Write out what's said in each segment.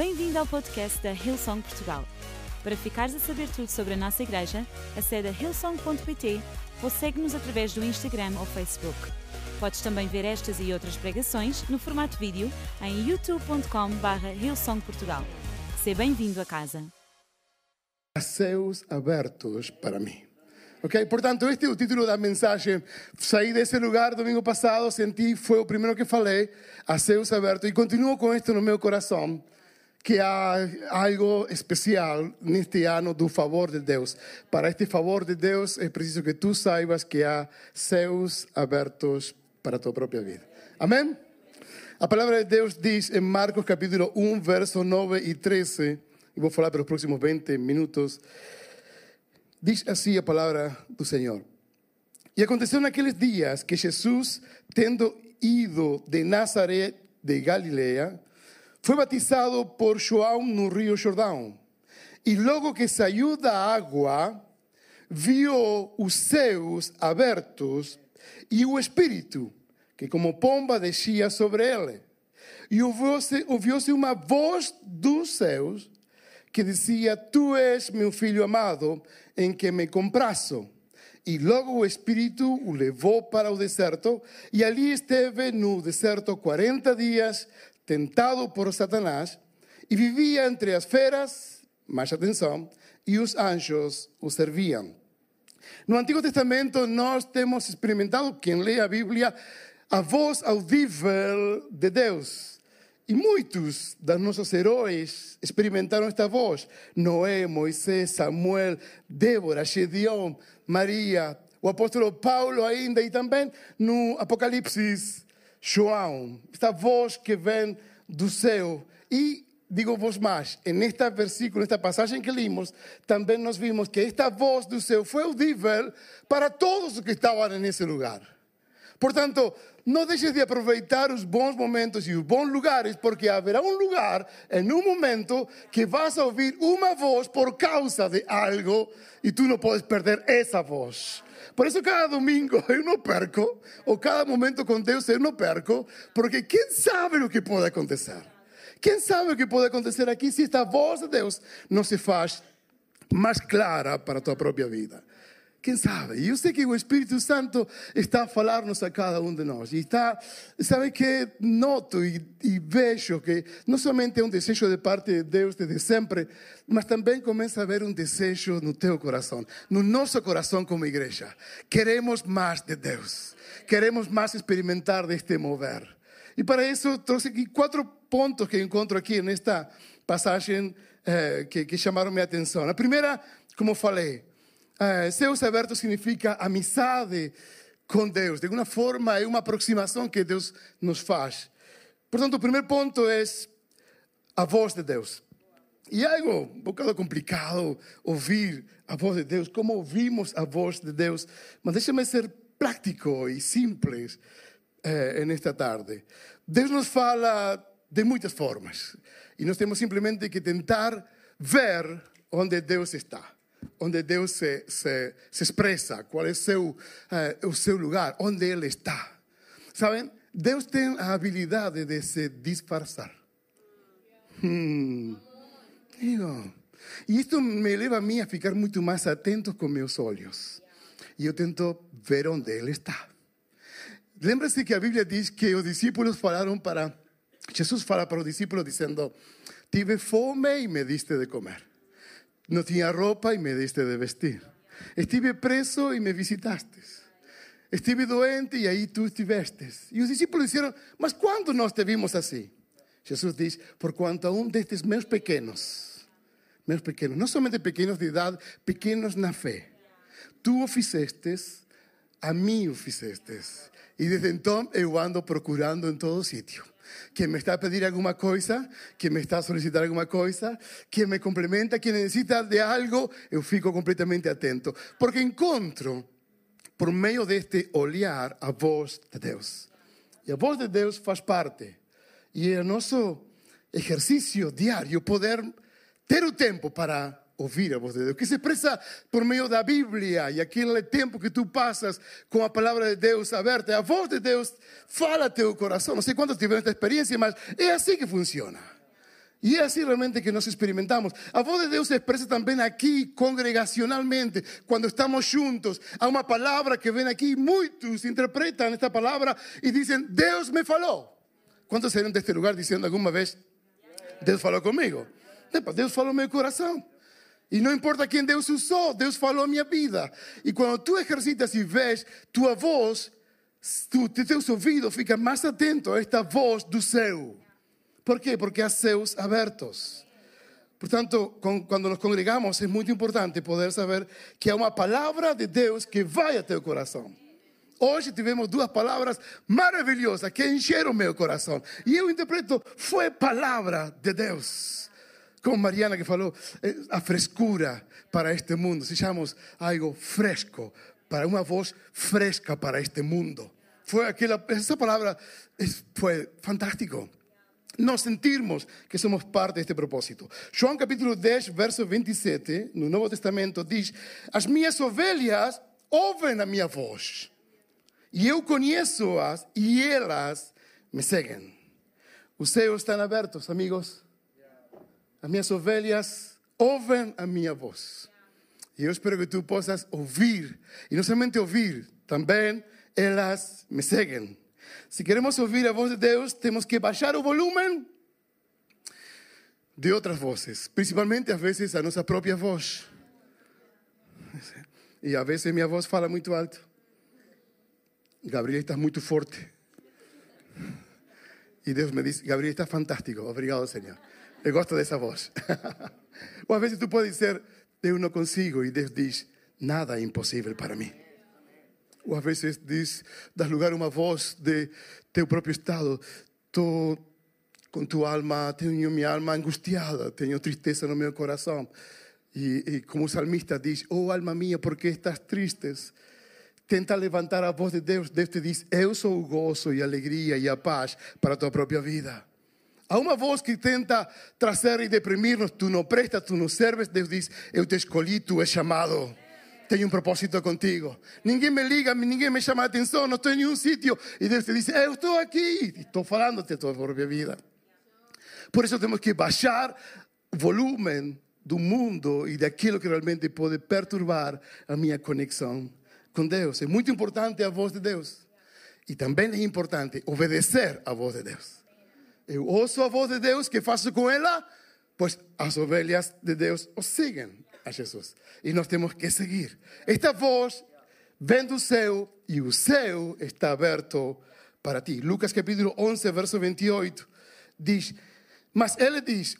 Bem-vindo ao podcast da Hillsong Portugal. Para ficares a saber tudo sobre a nossa igreja, acede a hillsong.pt ou segue-nos através do Instagram ou Facebook. Podes também ver estas e outras pregações no formato vídeo em youtube.com.br hillsongportugal. Seja bem-vindo a casa. Céus abertos para mim. Ok, portanto, este é o título da mensagem. Saí desse lugar domingo passado, senti, foi o primeiro que falei, a céus abertos, e continuo com isto no meu coração, que há algo especial neste ano do favor de Deus. Para este favor de Deus, é preciso que tu saibas que há céus abertos para a tua própria vida. Amém? A palavra de Deus diz em Marcos capítulo 1, verso 9 e 13, e vou falar pelos próximos 20 minutos. Diz assim a palavra do Senhor. E aconteceu naqueles dias que Jesus, tendo ido de Nazaré de Galileia, foi batizado por João no rio Jordão. E logo que saiu da água, viu os céus abertos e o Espírito, que como pomba descia sobre ele. E ouviu-se ouviu uma voz dos céus que dizia: Tu és meu filho amado, em que me comprazo. E logo o Espírito o levou para o deserto, e ali esteve no deserto 40 dias, tentado por Satanás, e vivia entre as feras, mais atenção, e os anjos o serviam. No Antigo Testamento, nós temos experimentado, quem lê a Bíblia, a voz audível de Deus. E muitos dos nossos heróis experimentaram esta voz: Noé, Moisés, Samuel, Débora, Gedeão, Maria, o apóstolo Paulo ainda, e também no Apocalipse, João. Esta voz que vem do céu. E digo-vos mais, nesta versículo, nesta passagem que limos, também nós vimos que esta voz do céu foi audível para todos os que estavam nesse lugar. Portanto, não deixes de aproveitar os bons momentos e os bons lugares, porque haverá um lugar, em um momento, que vas a ouvir uma voz por causa de algo e tu não podes perder essa voz. Por isso, cada domingo eu não perco, ou cada momento com Deus eu não perco, porque quem sabe o que pode acontecer? Quem sabe o que pode acontecer aqui se esta voz de Deus não se faz mais clara para a tua própria vida? Quem sabe? Eu sei que o Espírito Santo está a falar-nos a cada um de nós. E está, sabe que noto e, e, vejo que não somente é um desejo de parte de Deus desde sempre, mas também começa a haver um desejo no teu coração, no nosso coração como igreja. Queremos mais de Deus. Queremos mais experimentar deste mover. E para isso trouxe aqui quatro pontos que encontro aqui nesta passagem eh, que, que chamaram minha atenção. A primeira, como falei, eh, céus abertos significa amizade com Deus. De alguma forma, é uma aproximação que Deus nos faz. Portanto, o primeiro ponto é a voz de Deus. E é algo um bocado complicado ouvir a voz de Deus, como ouvimos a voz de Deus. Mas deixa-me ser prático e simples eh, nesta tarde. Deus nos fala de muitas formas. E nós temos simplesmente que tentar ver onde Deus está onde Deus se, se, se expressa, qual é seu, seu lugar, onde Ele está. Sabem, Deus tem a habilidade de se disfarçar. Hmm. Digo, me leva a mim a ficar muito mais atento com meus olhos. E eu tento ver onde Ele está. Lembra-se que a Bíblia diz que os discípulos falaram para. Jesus fala para os discípulos dizendo: Tive fome e me diste de comer. No tenía ropa y me diste de vestir. Estuve preso y me visitaste. Estuve doente y ahí tú estiveste. Y los discípulos dijeron, mas ¿cuándo nos te vimos así? Jesús dice, por cuanto aún de estos meus pequeños, meus pequeños, no solamente pequeños de edad, pequeños na fe, tú o a mí o Y desde entonces eu ando procurando en todo sitio que me está a pedir alguna cosa, que me está a solicitar alguna cosa, que me complementa, que necesita de algo, eu fico completamente atento. Porque encontro, por meio deste olhar, a voz de Deus. E a voz de Deus faz parte. E é o nosso exercício diário poder ter o tempo para ouvir a voz de Deus, que se expressa por meio da Bíblia e aquele tempo que tu passas com a palavra de Deus aberta. A voz de Deus fala teu coração. Não sei quantos tiveram esta experiência, mas é assim que funciona. E é assim realmente que nós experimentamos. A voz de Deus se expressa também aqui, congregacionalmente, quando estamos juntos. Há uma palavra que vem aqui, muitos interpretam esta palavra e dizem: Deus me falou. Quantos saíram deste lugar dizendo alguma vez: Deus falou comigo? Deus falou meu coração. E não importa quem Deus usou, Deus falou a minha vida. E quando tu exercitas e vês tua voz, tu, teus ouvidos ficam mais atentos a esta voz do céu. ¿Por qué? Porque há céus abertos. Portanto, quando nos congregamos, é muito importante poder saber que há uma palavra de Deus que vai a teu coração. Hoje tivemos duas palavras maravilhosas que encheram meu coração. E eu interpreto, foi palavra de Deus. Como Mariana que falou, a frescura para este mundo. Se chamamos algo fresco, para uma voz fresca para este mundo. Foi aquela, essa palavra foi fantástico nos sentirmos que somos parte deste propósito. João capítulo 10, verso 27, no Novo Testamento, diz: As minhas ovelhas ouvem a minha voz, e eu conheço-as, e elas me seguem. Os céus estão abertos, amigos. As minhas ovelhas ouvem a minha voz. E eu espero que tu possas ouvir, e não somente ouvir, também elas me seguem. Si queremos oír a voz de Dios, tenemos que bajar el volumen de otras voces, principalmente a veces a nuestra propia voz. Y a veces mi voz fala muy alto. Gabriel, estás muy fuerte. Y Dios me dice, Gabriel, estás fantástico. Obrigado, Señor. Me gusta de esa voz. o a veces tú puedes decir, yo no consigo. Y Dios dice, nada es imposible para mí. Ou às vezes diz, das lugar uma voz de teu próprio estado. Estou com tua alma, tenho minha alma angustiada, tenho tristeza no meu coração. E, e como o salmista diz, oh alma minha, por que estás tristes? Tenta levantar a voz de Deus. Deus te diz, eu sou o gozo e a alegria e a paz para a tua própria vida. Há uma voz que tenta trazer e deprimir-nos. Tu não prestas, tu não serves. Deus diz, eu te escolhi, tu és chamado. tengo un propósito contigo. Ninguém me liga, ninguém me chama a atenção, não estou em nenhum sitio. E Deus te diz, eu estou aqui. Estou falándote a tua própria vida. Por isso temos que baixar o volume do mundo e daquilo que realmente pode perturbar a minha conexão com Deus. É muito importante a voz de Deus. E também é importante obedecer a voz de Deus. Eu ouço a voz de Deus, que faço com ela? Pois as ovelhas de Deus o seguem a Jesus. E nós temos que seguir. Esta voz vem do céu e o céu está aberto para ti. Lucas capítulo 11, verso 28 diz: Mas ele diz: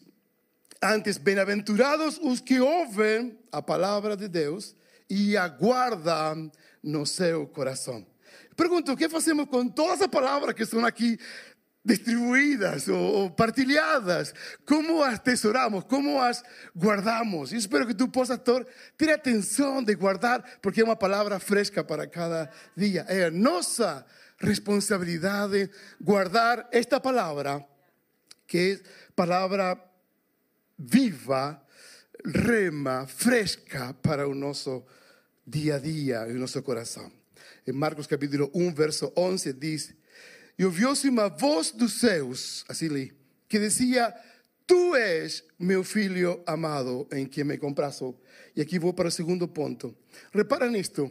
Antes, bem-aventurados os que ouvem a palavra de Deus e aguardam no seu coração. Pergunto, o que fazemos com todas as palavras que estão aqui distribuídas o, partilhadas, como as tesoramos, como as guardamos. Y espero que tú possas ter atenção de guardar, porque é uma palavra fresca para cada dia. É nossa responsabilidade guardar esta palavra, que é palavra viva, rema, fresca para o nosso dia a dia o nosso coração. Em Marcos capítulo 1, verso 11 diz: e ouviu-se uma voz dos céus, assim li, que dizia: Tu és meu filho amado, em quem me comprazo. E aqui vou para o segundo ponto. Repara nisto.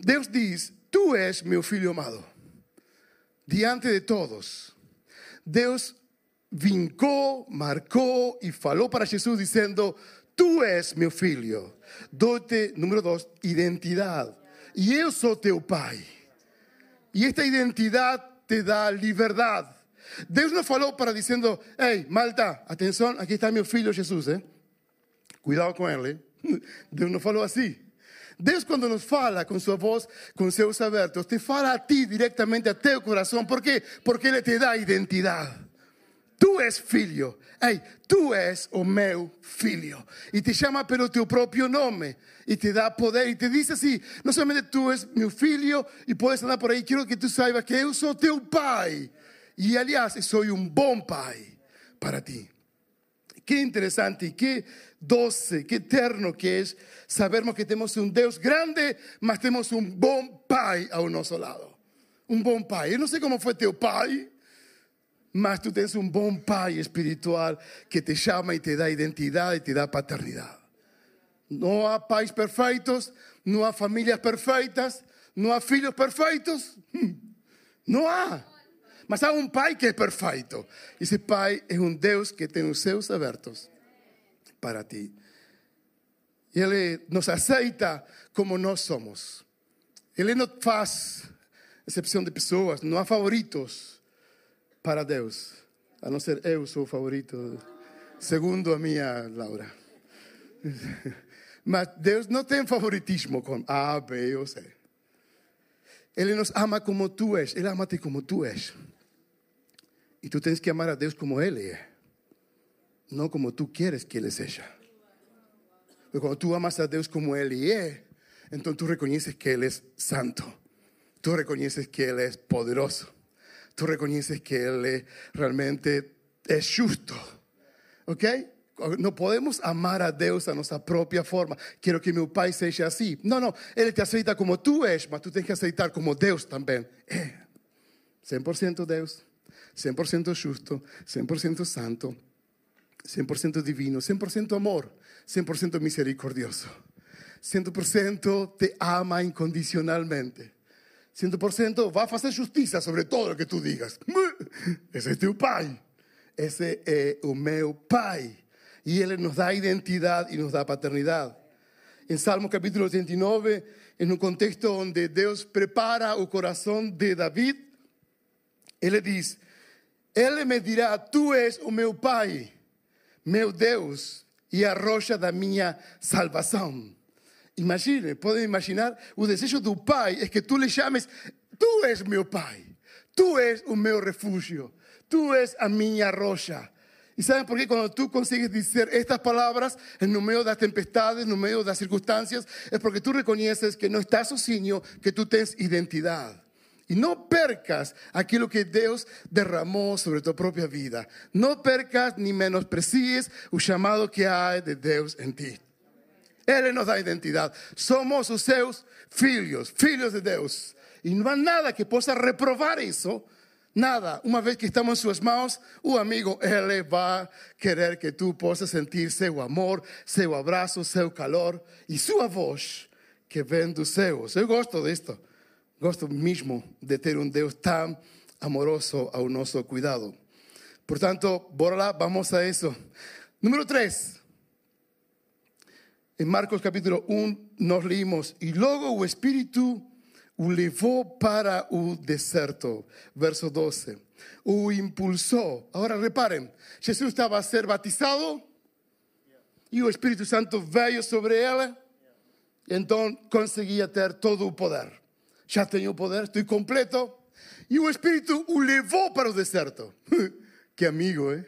Deus diz: Tu és meu filho amado. Diante de todos. Deus vincou, marcou e falou para Jesus, dizendo: Tu és meu filho. Dote, número dois, identidade. E eu sou teu pai. Y esta identidad te da libertad. Deus não falou para dizendo, ei, Malta, atenção, aqui está meu filho Jesus, eh? cuidado com ele. Deus não falou assim. Deus, quando nos fala com sua voz, com seus abertos, te fala a ti diretamente a teu coração. Por quê? Porque Ele te dá identidade. Tu és filho. Ei, tu és o meu filho. E te chama pelo teu próprio nome. E te dá poder. E te diz assim: não somente tu és meu filho e podes andar por aí. Quero que tu saibas que eu sou teu pai. E aliás, sou um bom pai para ti. Que interessante e que doce, que eterno que é sabermos que temos um Deus grande, mas temos um bom pai ao nosso lado. Um bom pai. Eu não sei como foi teu pai. Mas tú tienes un buen pai espiritual que te llama y te da identidad y te da paternidad. No hay pais perfectos, no hay familias perfectas, no hay filhos perfeitos. No há. Mas há um pai que é perfeito. Esse pai é um Deus que tem os céus abertos para ti. E ele nos aceita como nós somos. Ele não faz exceção de pessoas, não há favoritos para Deus. A não ser eu sou favorito, segundo a minha Laura. Mas Deus não tem favoritismo com A, B ou C. Ele nos ama como tu és, Ele ama-te como tu és. E tu tens que amar a Deus como Ele é, não como tu queres que Ele seja. Porque quando tu amas a Deus como Ele é, então tu reconheces que Ele é santo, tu reconheces que Ele é poderoso, tu reconheces que Ele realmente é justo. ¿Ok? No podemos amar a Deus a nossa própria forma. Quero que meu pai seja assim. Não, não. Ele te aceita como tu és, mas tu tens que aceitar como Deus também é. 100% Deus, 100% justo, 100% santo, 100% divino, 100% amor, 100% misericordioso. 100% te ama incondicionalmente. 100% vai fazer justiça sobre todo o que tu digas. Esse é teu pai. Esse é o meu pai. Y Él nos da identidad y nos da paternidad. En Salmo capítulo 89, en un contexto donde Dios prepara el corazón de David, Él le dice, Él me dirá, tú és o meu pai, meu Deus e a rocha da minha salvação. Imagine, podem imaginar, o desejo do pai é que tu lhe chames, tu és meu pai, tu és o meu refúgio, tu és a minha rocha. ¿Y saben por qué? Cuando tú consigues decir estas palabras en medio de las tempestades, en medio de las circunstancias, es porque tú reconoces que no estás sozinho, que tú tienes identidad. Y no percas aquello que Dios derramó sobre tu propia vida. No percas ni menosprecies el llamado que hay de Dios en ti. Él nos da identidad. Somos sus seus filhos, filhos de Dios. Y no hay nada que pueda reprobar eso Nada, una vez que estamos en sus manos, un amigo, Él va a querer que tú puedas sentir su amor, su abrazo, su calor y su voz que ven dos céus. Eu gosto disto. Gosto mismo de ter um Deus tão amoroso ao nosso cuidado. Portanto, bora lá, vamos a isso. Número 3. Em Marcos capítulo 1 nós leímos, e logo o Espírito o levou para o deserto. Verso 12. O impulsou. Agora reparem, Jesus estava a ser batizado e o Espírito Santo veio sobre ele. Então conseguia ter todo o poder. Já tenho poder, estou completo. E o Espírito o levou para o deserto. que amigo, ¿eh?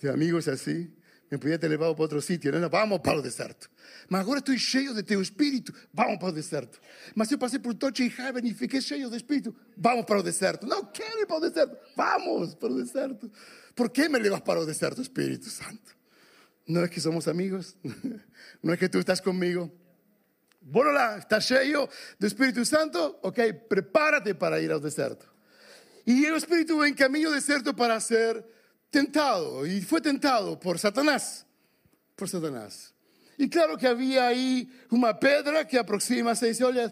De amigos assim. Me podia ter levado para outro sítio. Não, vamos para o deserto. Mas agora estou cheio de teu espírito, vamos para o deserto. Mas eu passei por Touch Heaven e fiquei cheio de espírito, vamos para o deserto. Não quero ir para o deserto, vamos para o deserto. Por que me levas para o deserto, Espírito Santo? Não é que somos amigos, não é que tu estás comigo. Bora estás cheio do Espírito Santo? Ok, prepárate para ir ao deserto. E o Espírito vem caminho deserto para ser tentado. E foi tentado por Satanás. Por Satanás. Y claro que había ahí una pedra que aproxima se dice, oye,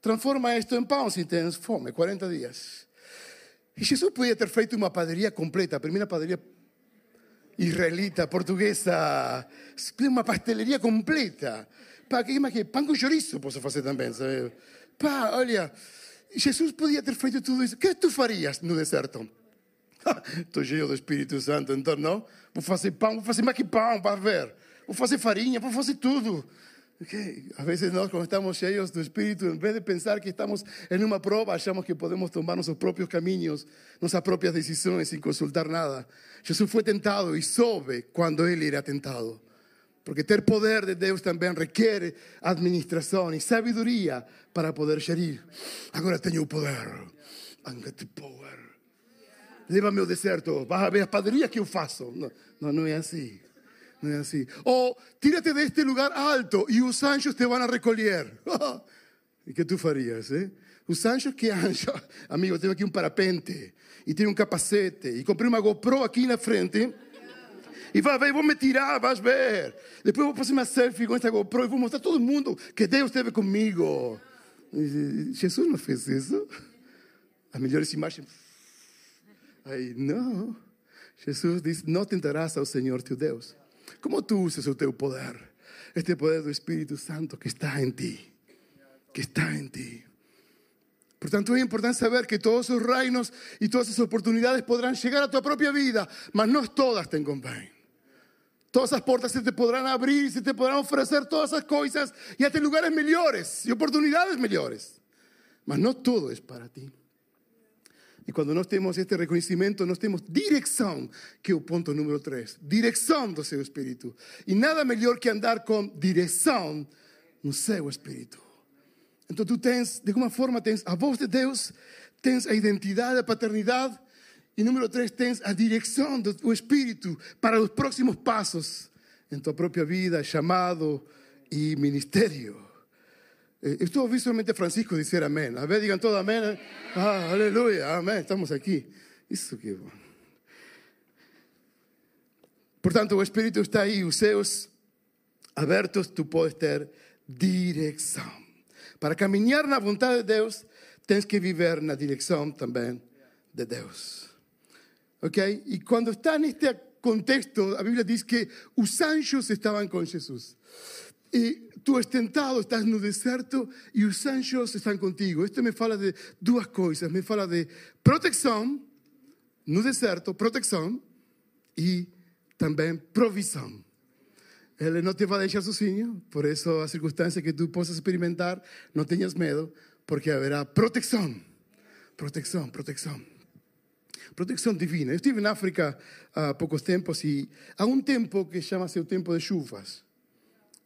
transforma esto en si tienes fome, 40 días. Y Jesús podía haber feito una padaria completa, primera padaria israelita, portuguesa, una pastelería completa. Pa, que, que pan con chorizo posso fazer também, sabe? Pá, olha, Jesus podia ter feito tudo isso. O que tu farias no deserto? Estou cheio do Espírito Santo, então não? Vou fazer pão, vou fazer mais que pão para ver vou fazer farinha, vou fazer tudo. Okay. Vezes nós, quando estamos cheios do Espírito, em vez de pensar que estamos em uma prova, achamos que podemos tomar nossos próprios caminhos, nossas próprias decisões, sem consultar nada. Jesus foi tentado e soube quando ele era tentado. Porque ter poder de Deus também requer administração e sabedoria para poder gerir. Agora tenho o poder. I got the power. Leva-me ao deserto. Vai ver a padaria que eu faço. Não, não, não é assim. No es así. O tírate de este lugar alto y los anjos te van a recoger. ¿Y qué tú farías? Eh? Os anjos que anjos. Amigo, eu tenho aqui um parapente e tenho um capacete e comprei uma GoPro aqui na frente. E vai ver, vou me tirar, vais ver. Depois vou fazer uma selfie com esta GoPro e vou mostrar a todo mundo que Deus esteve comigo. Jesus não fez isso. As melhores imagens. Aí, não. Jesus diz: Não tentarás ao Senhor teu Deus. Como tu usas o teu poder? Este poder do Espírito Santo que está em ti. Que está em ti. Portanto, é importante saber que todos os reinos e todas as oportunidades poderão chegar a tua própria vida, mas não todas te convêm. Todas as portas se te podrán abrir, se te podrán ofrecer todas esas cosas y hasta lugares mejores y oportunidades mejores. Mas no todo es para ti. E quando nós temos este reconhecimento, nós temos direção, que é o ponto número 3. Direção do seu espírito. E nada melhor que andar com direção no seu espírito. Então tu tens, de alguma forma, tens a voz de Deus, tens a identidade, a paternidade, e número 3, tens a direção do espírito para os próximos passos em tua própria vida, chamado e ministério. Eh, estuvo visualmente Francisco decir amén. A ver, digan todo amén. Ah, aleluya, amén. Estamos aquí. Eso que bueno. Por tanto, o Espírito está aí, os seus abertos, tu podes ter direção. Para caminhar na vontade de Deus, tens que viver na direção também de Deus. ¿Ok? Y cuando está en este contexto, la Biblia dice que los anjos estaban con Jesús. Y tú estás tentado, estás en el desierto y los anjos están contigo. Esto me fala de dos cosas. Me fala de protección, no deserto, protección y también provisión. Él no te va a dejar sozinho, por eso a circunstancia que tú puedas experimentar, no tengas miedo, porque habrá protección, protección, protección. Protección divina. Yo estuve en África há poucos tempos e há um tempo que chama-se o tempo de chuvas.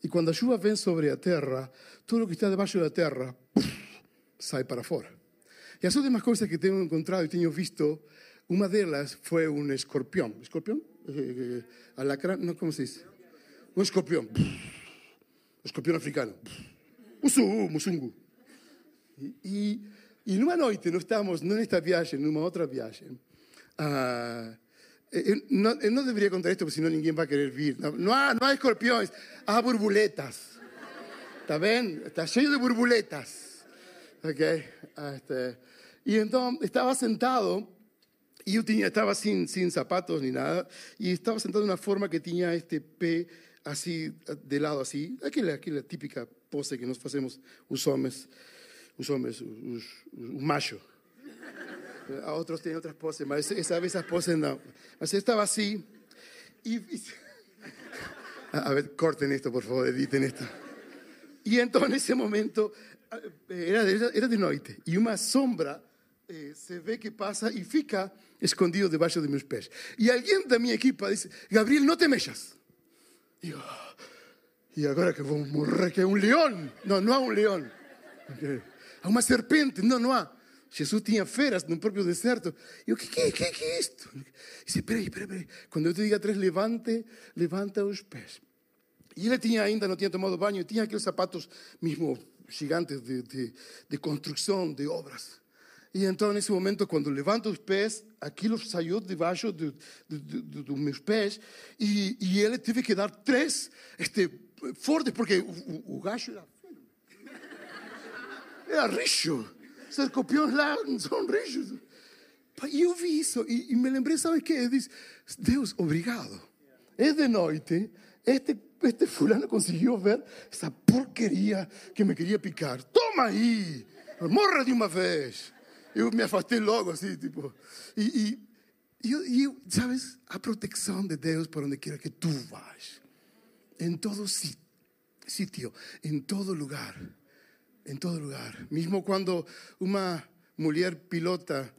E quando a chuva vem sobre a terra, tudo o que está debaixo da terra sai para fora. E as últimas coisas que tenho encontrado e tenho visto, uma delas foi um escorpião. ¿Escorpião? Eh, alacrán, não, como se diz? Um escorpião. Um escorpião africano. Um musungu. E, e numa noite, nós estávamos, não nesta viagem, numa outra viagem, Uh, no, no, debería contar esto porque si no, ninguém va a querer vir. No, hay, no hay escorpiões, há borboletas. ¿Está bien? Está lleno de borboletas. Okay. Este, y entonces estaba sentado y yo tenía, estaba sin, sin zapatos ni nada y estaba sentado de una forma que tenía este P así de lado así, aquella, aquella típica pose que nos hacemos los hombres, los hombres, un macho. A otros tienen otras poses, mas esa, esas poses no. Mas estaba así. Y, a ver, corten esto, por favor, editen esto. Y entonces en ese momento, era de, era de noite, y una sombra eh, se ve que pasa y fica escondido debajo de mis pies. Y alguien de mi equipo dice, Gabriel, no te mechas. Digo, y ahora que vamos a morrer, que un león. No, no a un león. A una serpiente, no, no a. Jesus tinha feras no próprio deserto. E eu, o que, que, que, que é isto? E disse, peraí, peraí, peraí. Quando eu te diga três, levante, levanta os pés. E ele tinha ainda, não tinha tomado banho, tinha aqueles sapatos mesmo gigantes de, de, de construção, de obras. E então, nesse momento, quando levanta os pés, aquilo saiu debaixo de, de, de, dos meus pés e, e, ele teve que dar três este, fortes, porque o, o, o gajo era, era rijo. Os escorpiões lá são rijos. E eu vi isso e, e me lembrei, sabe o que? Eu disse, Deus, obrigado. É de noite, este, este fulano conseguiu ver essa porqueria que me queria picar. Toma aí, morra de uma vez. Eu me afastei logo assim, tipo. E, e, e, e sabes, a proteção de Deus por onde quiera que tu vás. Em todo sitio, em todo lugar en todo lugar. Mismo cuando una mujer pilota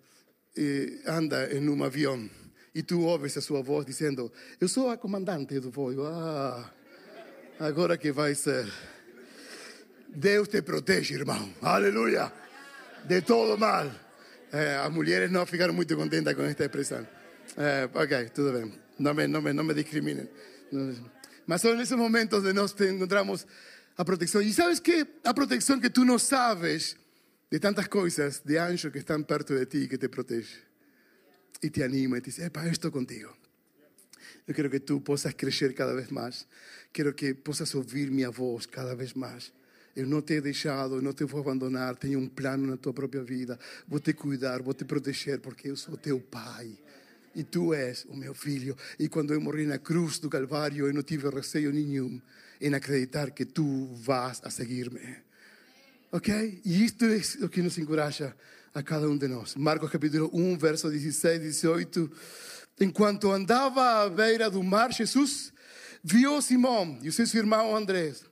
eh, anda en un avión y tú ouves a sua voz dizendo: Eu sou a comandante do voo. Ah, agora que vai ser. Deus te protege, irmão. Aleluia. De todo mal. Eh, As mulheres não ficaram muito contentes com esta expressão. Eh, ok, tudo bem. Não me, não me, não me discriminem. Mas são nesses momentos onde nós encontramos a protección. Y sabes que a protección que tú no sabes de tantas cosas de ancho que están perto de ti que te protege. Y te anima y te dice, epa, esto contigo. Yo quiero que tú puedas crecer cada vez más. Quiero que puedas oír mi voz cada vez más. Eu não te he deixado, eu não te vou abandonar. Tenho um plano na tua própria vida. Vou te cuidar, vou te proteger, porque eu sou teu pai. E tu és o meu filho. E quando eu morri na cruz do Calvário, eu não tive receio nenhum em acreditar que tu vas a seguir-me. Ok? E isto é o que nos encoraja a cada um de nós. Marcos capítulo 1, verso 16, 18. Enquanto andava à beira do mar, Jesus viu Simão e o seu irmão Andrés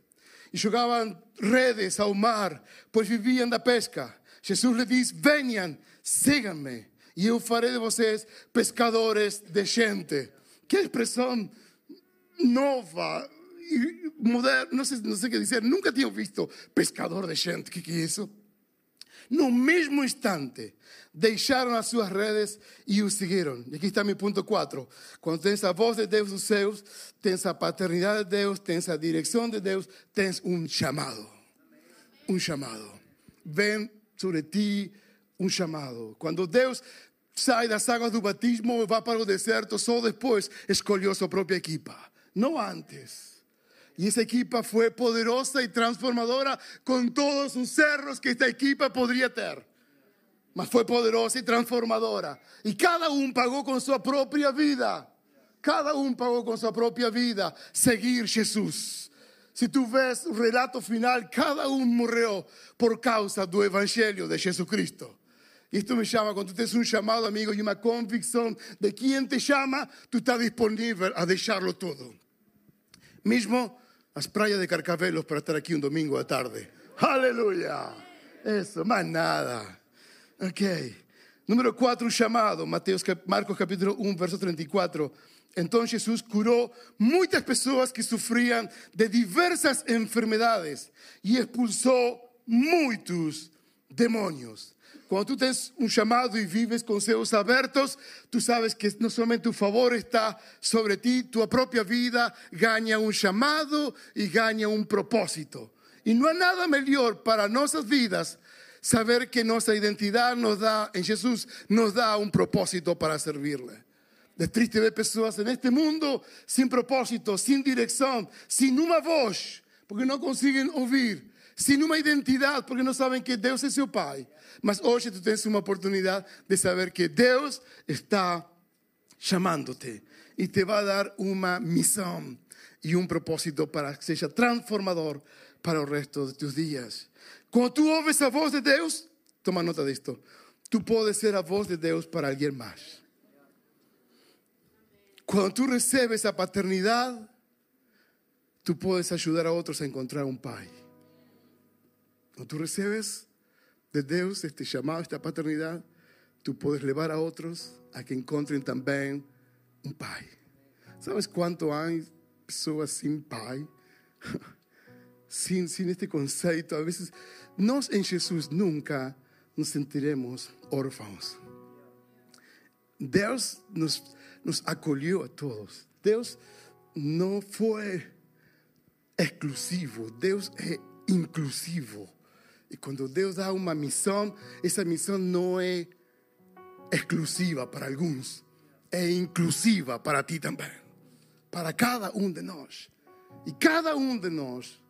e jogavam redes ao mar, pois viviam da pesca. Jesus lhe diz: Venham, sigam-me, e eu farei de vocês pescadores de gente. Que expressão nova moderna, não sei, não sei o que dizer. Nunca tinha visto pescador de gente. O que, que é isso? No mesmo instante, deixaram as suas redes e o seguiram. E aqui está meu ponto 4. Quando tens a voz de Deus dos céus, tens a paternidade de Deus, tens a direção de Deus, tens um chamado. Um chamado. Vem sobre ti um chamado. Quando Deus sai das águas do batismo e vai para o deserto, só depois escolheu sua própria equipa. Não antes. Y esa equipa fue poderosa y transformadora con todos sus cerros que esta equipa podría tener. Mas fue poderosa y transformadora. Y cada uno pagó con su propia vida. Cada uno pagó con su propia vida seguir Jesús. Si tú ves el relato final, cada uno murió por causa del evangelio de Jesucristo. Y esto me llama, cuando tú tienes un llamado, amigo, y una convicción de quién te llama, tú estás disponible a dejarlo todo. Mismo las praias de Carcavelos para estar aquí un domingo de tarde. Aleluya. Eso, más nada. Ok. Número cuatro, un llamado. Mateos, Marcos capítulo 1, verso 34. Entonces Jesús curó muchas personas que sufrían de diversas enfermedades y expulsó muchos demonios. Cuando tú tienes un llamado y vives con cielos abiertos, tú sabes que no solamente tu favor está sobre ti, tu propia vida gana un llamado y gana un propósito. Y no hay nada mejor para nuestras vidas saber que nuestra identidad nos da, en Jesús, nos da un propósito para servirle. Es triste ver personas en este mundo sin propósito, sin dirección, sin una voz, porque no consiguen oír, sin una identidad, porque no saben que Dios es su Padre. Mas hoje tu tens uma oportunidade de saber que Deus está chamando-te e te vai dar uma missão e um propósito para que seja transformador para o resto de tus dias. Quando tu ouves a voz de Deus, toma nota disto, tu podes ser a voz de Deus para alguém mais. Quando tu recebes a paternidade, tu podes ajudar a outros a encontrar um pai. Quando tu recebes de Deus, este chamado, esta paternidade, tu podes levar a outros a que encontrem também um pai. Sabes quanto há pessoas sem pai? Sin, sin este conceito, a veces, nós em Jesus nunca nos sentiremos órfãos. Deus nos, nos acolheu a todos. Deus não foi exclusivo, Deus é inclusivo. Y cuando Dios da una misión, esa misión no es exclusiva para algunos, es inclusiva para ti también, para cada uno de nosotros. Y cada uno de nosotros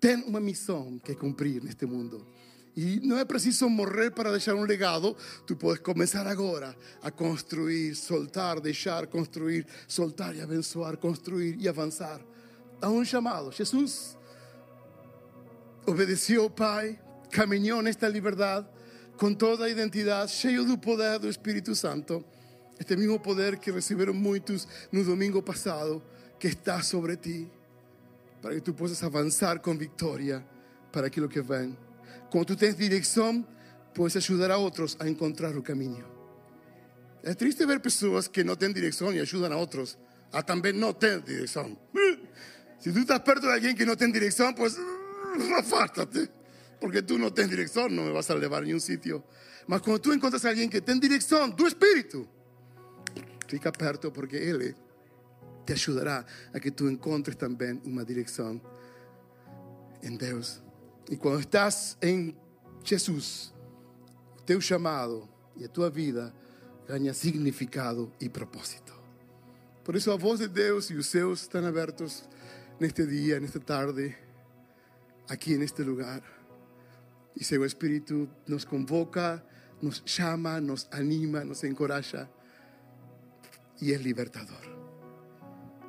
tiene una misión que cumplir en este mundo. Y no es preciso morrer para dejar un legado. Tú puedes comenzar ahora a construir, soltar, dejar, construir, soltar y abençoar, construir y avanzar. A un llamado. Jesús obedeció, Pai, caminhou nesta liberdade com toda a identidade, cheio poder do Espírito Santo. Este mesmo poder que receberam muitos no domingo passado, que está sobre ti, para que tu possas avançar com vitória para aquilo que vem. Quando tu tens direção, podes ajudar a outros a encontrar o caminho. É triste ver pessoas que não têm direção e ajudam a outros a também não ter direção. Se tu estás perto de alguém que não tem direção, pues afástate porque tú no tienes dirección, no me vas a llevar a ningún sitio. Mas cuando tú encuentras a alguien que tiene dirección, tu espíritu, fica perto porque Él te ayudará a que tú encuentres también una dirección en Dios. Y cuando estás en Jesús, teu chamado e a tua vida ganha significado e propósito. Por isso a voz de Deus e os céus estão abertos neste dia, nesta tarde, aqui neste lugar. E seu Espírito nos convoca, nos chama, nos anima, nos encoraja e é libertador.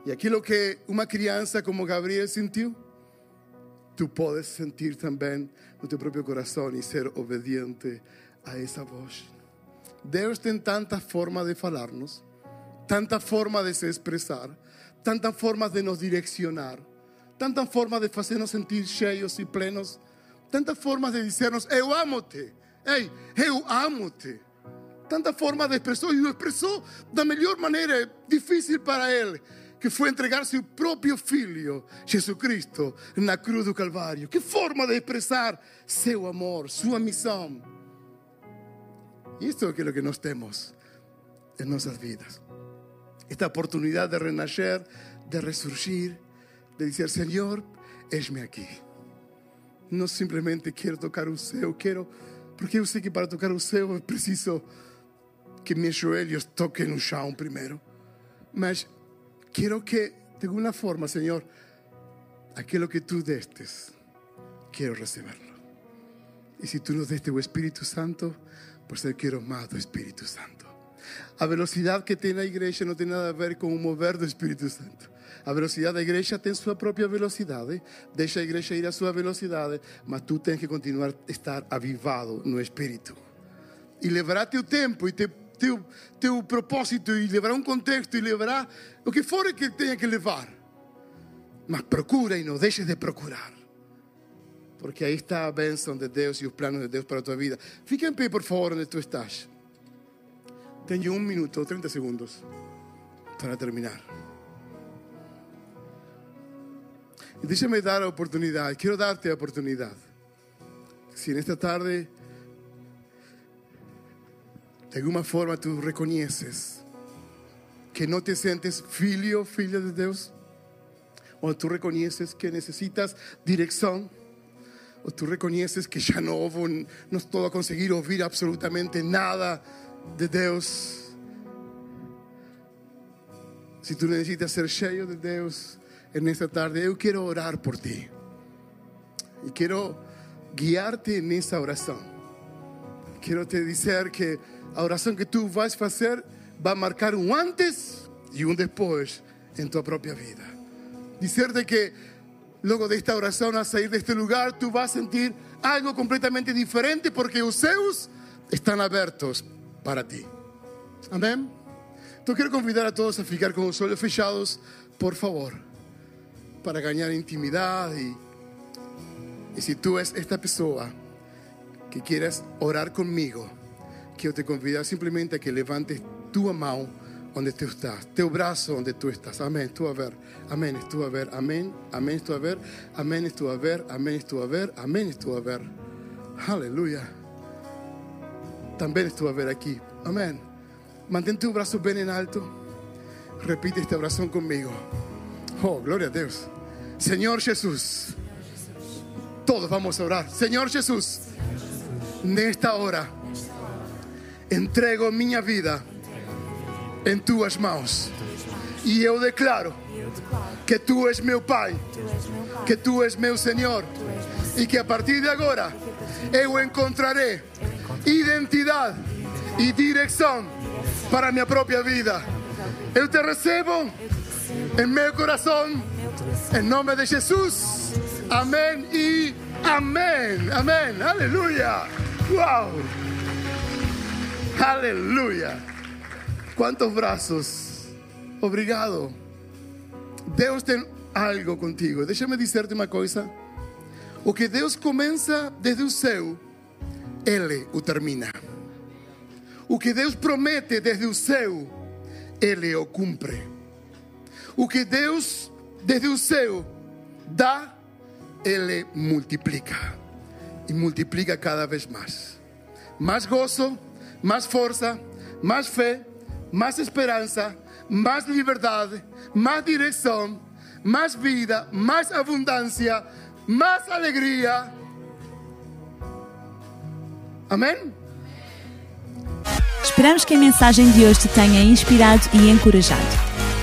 E aquilo que uma criança como Gabriel sentiu, tu podes sentir também no teu próprio coração e ser obediente a essa voz. Deus tem tanta forma de falar-nos, tanta forma de se expressar, tanta forma de nos direcionar, tanta forma de fazer-nos sentir cheios e plenos, tantas formas de dizer-nos: Eu amo-te, ei, eu amo-te. Tanta forma de expressar, e o expressou da melhor maneira, difícil para ele que foi entregar seu próprio filho, Jesus Cristo, na cruz do Calvário. Que forma de expressar seu amor, sua missão. Isto é aquilo que nós temos em nossas vidas. Esta oportunidade de renascer, de ressurgir, de dizer: Senhor, eis-me aqui. Não simplesmente quero tocar o céu, quero, porque eu sei que para tocar o céu é preciso que meus joelhos toquem no chão primeiro. Mas quiero que, de alguna forma, Señor, aquello que tú destes, quiero recibirlo. Y si tú nos deste o Espíritu Santo, pues eu quiero más do Espíritu Santo. A velocidade que tem a igreja não tem nada a ver com o mover do Espírito Santo. A velocidade da igreja tem sua própria velocidade. Deixa a igreja ir à sua velocidade, mas tu tens que continuar a estar avivado no Espírito. E levará teu tempo e teu teu, teu propósito e levará um contexto e levará o que for que tenha que levar. Mas procura e não deixes de procurar. Porque aí está a bênção de Deus e os planos de Deus para a tua vida. Fica em pé, por favor, onde tu estás. Tenho um minuto ou 30 segundos para terminar. E deixa-me dar a oportunidade, quero dar-te a oportunidade. Se nesta tarde de alguma forma tu reconheces que não te sentes filho, filha de Deus, ou tu reconheces que necessitas direção, ou tu reconheces que já não houve, não estou a conseguir ouvir absolutamente nada de Deus. Se tu necessitas ser cheio de Deus nesta tarde, eu quero orar por ti. E quero guiar-te nessa oração. Quero te dizer que a oração que tu vais fazer vai marcar um antes e um depois em tua própria vida. Dizer-te que logo desta oração, a sair deste lugar, tu vas sentir algo completamente diferente porque os céus estão abertos para ti. Amém? Então quero convidar a todos a ficar com os olhos fechados, por favor, para ganhar intimidade. E, e se tu és esta pessoa que quieres orar comigo, quiero te convidar simplemente a que levantes tu mão onde tu estás, teu braço onde tu estás. Amém. Estou a ver. Amém. Estou a ver. Amém. Amém. Estou a ver. Amém. Estou a ver. Amém. Estou a ver. Amém. Estou a ver. Aleluia. Também estou a ver aqui. Amém. Mantém teu braço bem em alto. Repite esta oração comigo. Oh, glória a Deus. Senhor Jesus. Todos vamos a orar. Senhor Jesus. Nesta hora entrego minha vida em tuas mãos. E eu declaro que tu és meu Pai, que tu és meu Senhor, e que a partir de agora eu encontrarei identidade e direção para minha própria vida. Eu te recebo em meu coração, em nome de Jesus. Amém e amém. Amém. Aleluia. Uau. Aleluia. Quantos braços. Obrigado. Deus tem algo contigo. Deixa-me dizer-te uma coisa. O que Deus começa desde o céu, Ele o termina. O que Deus promete desde o céu, Ele o cumpre. O que Deus desde o céu dá, Ele multiplica. E multiplica cada vez mais. Mais gozo, más fuerza, más fe, más esperanza, más libertad, más dirección, más vida, más abundancia, más alegría. Amén. Esperamos que a mensagem de hoje te tenha inspirado e encorajado.